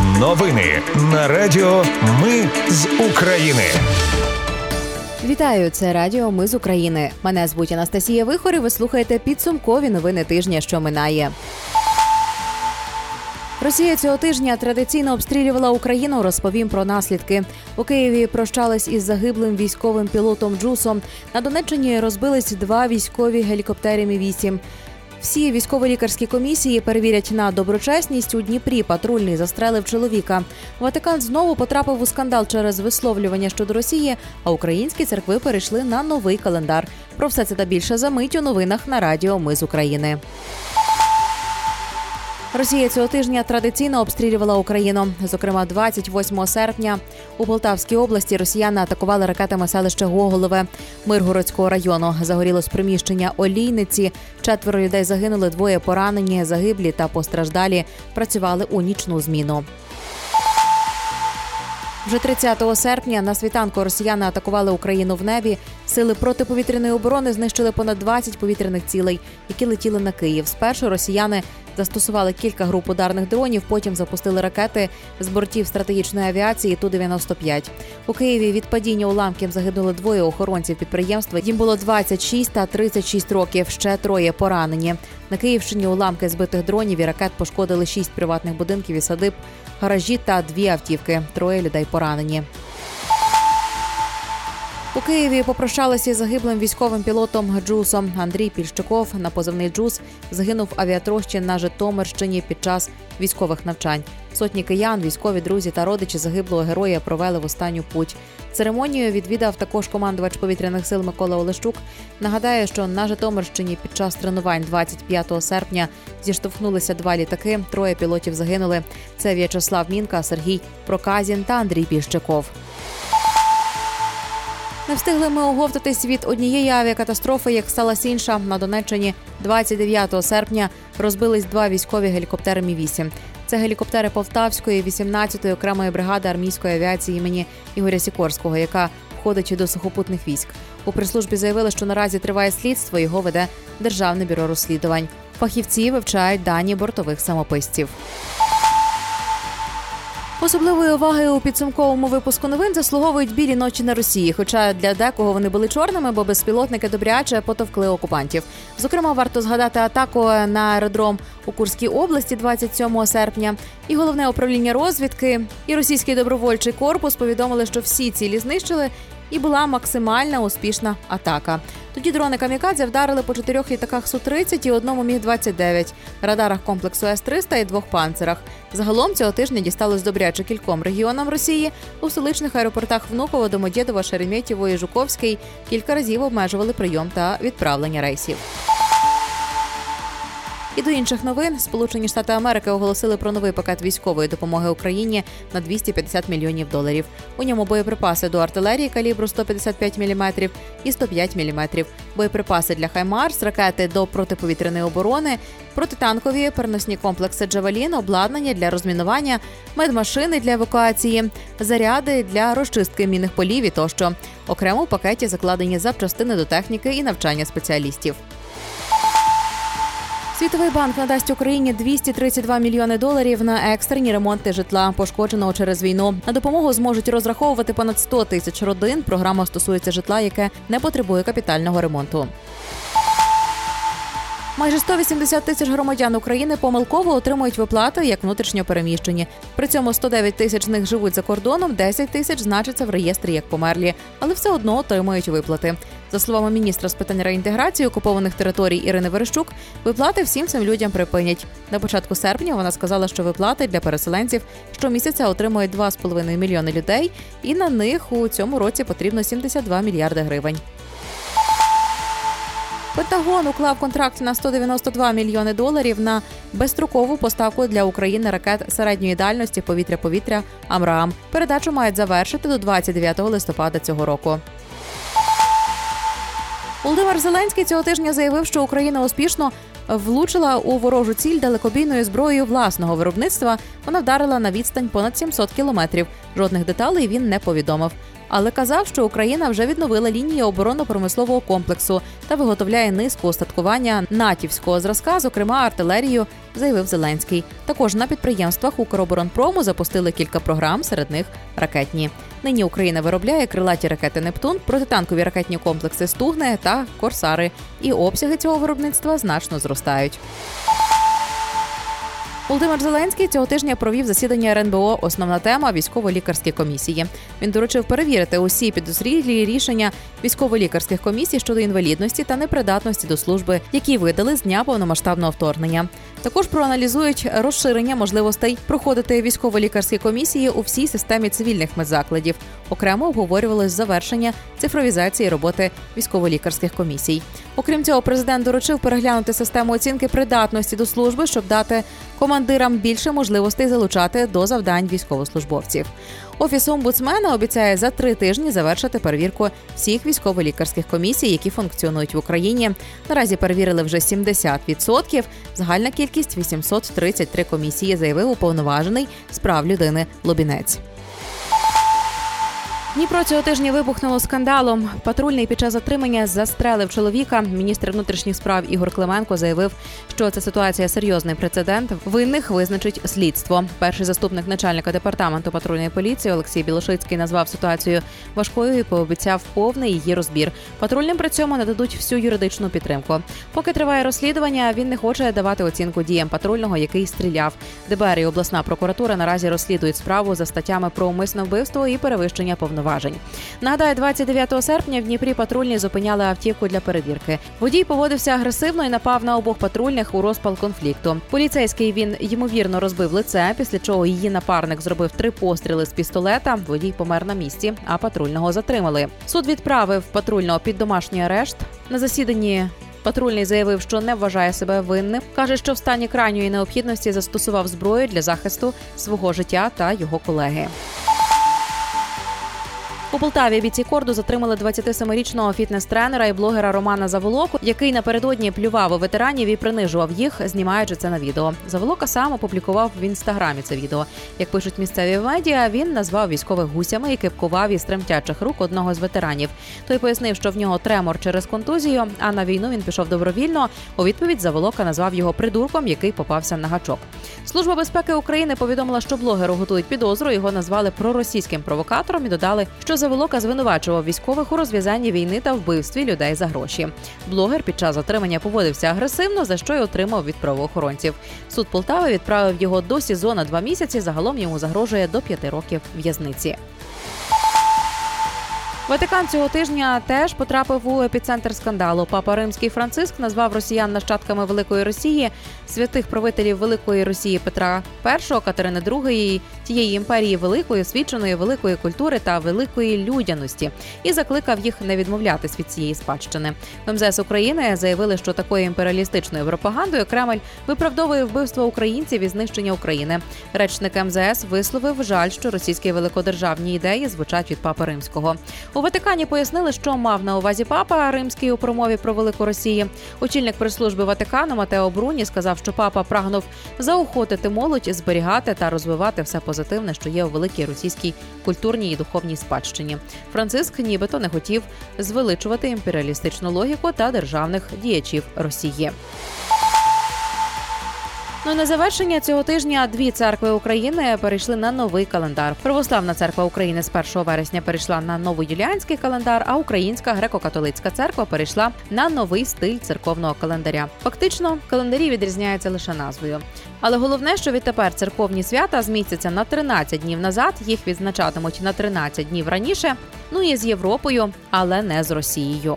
Новини на Радіо Ми з України. Вітаю, це Радіо Ми з України. Мене звуть Анастасія Вихор і Ви слухаєте підсумкові новини тижня, що минає. Росія цього тижня традиційно обстрілювала Україну. Розповім про наслідки. У Києві прощались із загиблим військовим пілотом Джусом. На Донеччині розбились два військові гелікоптери Мі 8 всі військово-лікарські комісії перевірять на доброчесність у Дніпрі. Патрульний застрелив чоловіка. Ватикан знову потрапив у скандал через висловлювання щодо Росії. А українські церкви перейшли на новий календар. Про все це та більше за мить у новинах на Радіо Ми з України. Росія цього тижня традиційно обстрілювала Україну. Зокрема, 28 серпня у Полтавській області росіяни атакували ракетами селище Гоголове Миргородського району. Загорілось приміщення олійниці. Четверо людей загинули, двоє поранені, загиблі та постраждалі. Працювали у нічну зміну. Вже 30 серпня на світанку росіяни атакували Україну в небі. Сили протиповітряної оборони знищили понад 20 повітряних цілей, які летіли на Київ. Спершу росіяни застосували кілька груп ударних дронів. Потім запустили ракети з бортів стратегічної авіації ту 95 У Києві від падіння уламків загинули двоє охоронців підприємства. Їм було 26 та 36 років. Ще троє поранені. На Київщині уламки збитих дронів і ракет пошкодили шість приватних будинків і садиб, гаражі та дві автівки. Троє людей поранені. У Києві попрощалися з загиблим військовим пілотом Джусом. Андрій Пільщиков на позивний Джус загинув авіатрощі на Житомирщині під час військових навчань. Сотні киян, військові друзі та родичі загиблого героя провели в останню путь. Церемонію відвідав також командувач повітряних сил Микола Олещук. Нагадаю, що на Житомирщині під час тренувань 25 серпня зіштовхнулися два літаки. Троє пілотів загинули. Це В'ячеслав Мінка, Сергій Проказін та Андрій Пільщиков. Не встигли ми оговтатись від однієї авіакатастрофи, як сталася інша на Донеччині 29 серпня. Розбились два військові гелікоптери Мі 8 Це гелікоптери Полтавської, 18-ї окремої бригади армійської авіації імені Ігоря Сікорського, яка входить до сухопутних військ. У прислужбі заявили, що наразі триває слідство. Його веде державне бюро розслідувань. Фахівці вивчають дані бортових самописців. Особливої уваги у підсумковому випуску новин заслуговують білі ночі на Росії. Хоча для декого вони були чорними, бо безпілотники добряче потовкли окупантів. Зокрема, варто згадати атаку на аеродром у Курській області 27 серпня. І головне управління розвідки і російський добровольчий корпус повідомили, що всі цілі знищили, і була максимальна успішна атака. Тоді дрони камікадзе вдарили по чотирьох літаках су 30 і одному міг 29 радарах комплексу С-300 і двох панцерах. Загалом цього тижня дісталось добряче кільком регіонам Росії у столичних аеропортах Внуково, Домодєдова, Шереметьєво і Жуковський кілька разів обмежували прийом та відправлення рейсів. І до інших новин Сполучені Штати Америки оголосили про новий пакет військової допомоги Україні на 250 мільйонів доларів. У ньому боєприпаси до артилерії калібру 155 мм і 105 мм, боєприпаси для Хаймарс, ракети до протиповітряної оборони, протитанкові переносні комплекси Джавелін, обладнання для розмінування, медмашини для евакуації, заряди для розчистки мінних полів і тощо. Окремо в пакеті закладені запчастини до техніки і навчання спеціалістів. Світовий банк надасть Україні 232 мільйони доларів на екстрені ремонти житла, пошкодженого через війну. На допомогу зможуть розраховувати понад 100 тисяч родин. Програма стосується житла, яке не потребує капітального ремонту. Майже 180 тисяч громадян України помилково отримують виплати як внутрішньо переміщені. При цьому 109 тисяч з них живуть за кордоном, 10 тисяч значаться в реєстрі як померлі, але все одно отримують виплати. За словами міністра з питань реінтеграції окупованих територій Ірини Верещук, виплати всім цим людям припинять. На початку серпня вона сказала, що виплати для переселенців щомісяця отримують 2,5 мільйони людей, і на них у цьому році потрібно 72 мільярди гривень. Пентагон уклав контракт на 192 мільйони доларів на безстрокову поставку для України ракет середньої дальності повітря-повітря Амрам. Передачу мають завершити до 29 листопада цього року. Володимир Зеленський цього тижня заявив, що Україна успішно влучила у ворожу ціль далекобійною зброєю власного виробництва. Вона вдарила на відстань понад 700 кілометрів. Жодних деталей він не повідомив. Але казав, що Україна вже відновила лінії оборонно-промислового комплексу та виготовляє низку устаткування натівського зразка, зокрема артилерію, заявив Зеленський. Також на підприємствах Укроборонпрому запустили кілька програм, серед них ракетні. Нині Україна виробляє крилаті ракети Нептун, протитанкові ракетні комплекси Стугне та Корсари. І обсяги цього виробництва значно зростають. Володимир Зеленський цього тижня провів засідання РНБО. Основна тема військово-лікарські комісії. Він доручив перевірити усі підозрілі рішення військово-лікарських комісій щодо інвалідності та непридатності до служби, які видали з дня повномасштабного вторгнення. Також проаналізують розширення можливостей проходити військово-лікарські комісії у всій системі цивільних медзакладів. Окремо обговорювали завершення цифровізації роботи військово-лікарських комісій. Окрім цього, президент доручив переглянути систему оцінки придатності до служби, щоб дати командирам більше можливостей залучати до завдань військовослужбовців. Офіс омбудсмена обіцяє за три тижні завершити перевірку всіх військово-лікарських комісій, які функціонують в Україні. Наразі перевірили вже 70%. Загальна кількість 833 комісії, заявив уповноважений з прав людини Лобінець. Дніпро цього тижня вибухнуло скандалом. Патрульний під час затримання застрелив чоловіка. Міністр внутрішніх справ Ігор Клименко заявив, що ця ситуація серйозний прецедент. Винних визначить слідство. Перший заступник начальника департаменту патрульної поліції Олексій Білошицький назвав ситуацію важкою і пообіцяв повний її розбір. Патрульним при цьому нададуть всю юридичну підтримку. Поки триває розслідування, він не хоче давати оцінку діям патрульного, який стріляв. ДБР і обласна прокуратура наразі розслідують справу за статтями про умисне вбивство і перевищення повноважень повноважень. Нагадаю, 29 серпня в Дніпрі патрульні зупиняли автівку для перевірки. Водій поводився агресивно і напав на обох патрульних у розпал конфлікту. Поліцейський він ймовірно розбив лице, після чого її напарник зробив три постріли з пістолета. Водій помер на місці, а патрульного затримали. Суд відправив патрульного під домашній арешт на засіданні. Патрульний заявив, що не вважає себе винним. каже, що в стані крайньої необхідності застосував зброю для захисту свого життя та його колеги. У Полтаві бійці корду затримали 27-річного фітнес-тренера і блогера Романа Заволоку, який напередодні плював у ветеранів і принижував їх, знімаючи це на відео. Заволока сам опублікував в інстаграмі це відео. Як пишуть місцеві медіа, він назвав військових гусями і кипкував із тремтячих рук одного з ветеранів. Той пояснив, що в нього тремор через контузію, а на війну він пішов добровільно. У відповідь Заволока назвав його придурком, який попався на гачок. Служба безпеки України повідомила, що блогеру готують підозру. Його назвали проросійським провокатором і додали, що Заволока звинувачував військових у розв'язанні війни та вбивстві людей за гроші. Блогер під час затримання поводився агресивно, за що й отримав від правоохоронців. Суд Полтави відправив його до СІЗО на два місяці. Загалом йому загрожує до п'яти років в'язниці. Ватикан цього тижня теж потрапив у епіцентр скандалу. Папа Римський Франциск назвав росіян нащадками Великої Росії, святих правителів Великої Росії Петра І, Катерини II, тієї імперії великої, освіченої великої культури та великої людяності, і закликав їх не відмовлятись від цієї спадщини. В МЗС України заявили, що такою імперіалістичною пропагандою Кремль виправдовує вбивство українців і знищення України. Речник МЗС висловив жаль, що російські великодержавні ідеї звучать від папи римського. У Ватикані пояснили, що мав на увазі папа римський у промові про велику Росію. Очільник прес-служби Ватикану Матео Бруні сказав, що папа прагнув заохотити молодь, зберігати та розвивати все позитивне, що є у великій російській культурній і духовній спадщині. Франциск нібито не хотів звеличувати імперіалістичну логіку та державних діячів Росії. Ну на завершення цього тижня дві церкви України перейшли на новий календар. Православна церква України з 1 вересня перейшла на новоюліанський календар, а Українська греко-католицька церква перейшла на новий стиль церковного календаря. Фактично, календарі відрізняються лише назвою. Але головне, що відтепер церковні свята змістяться на 13 днів назад. Їх відзначатимуть на 13 днів раніше. Ну і з Європою, але не з Росією.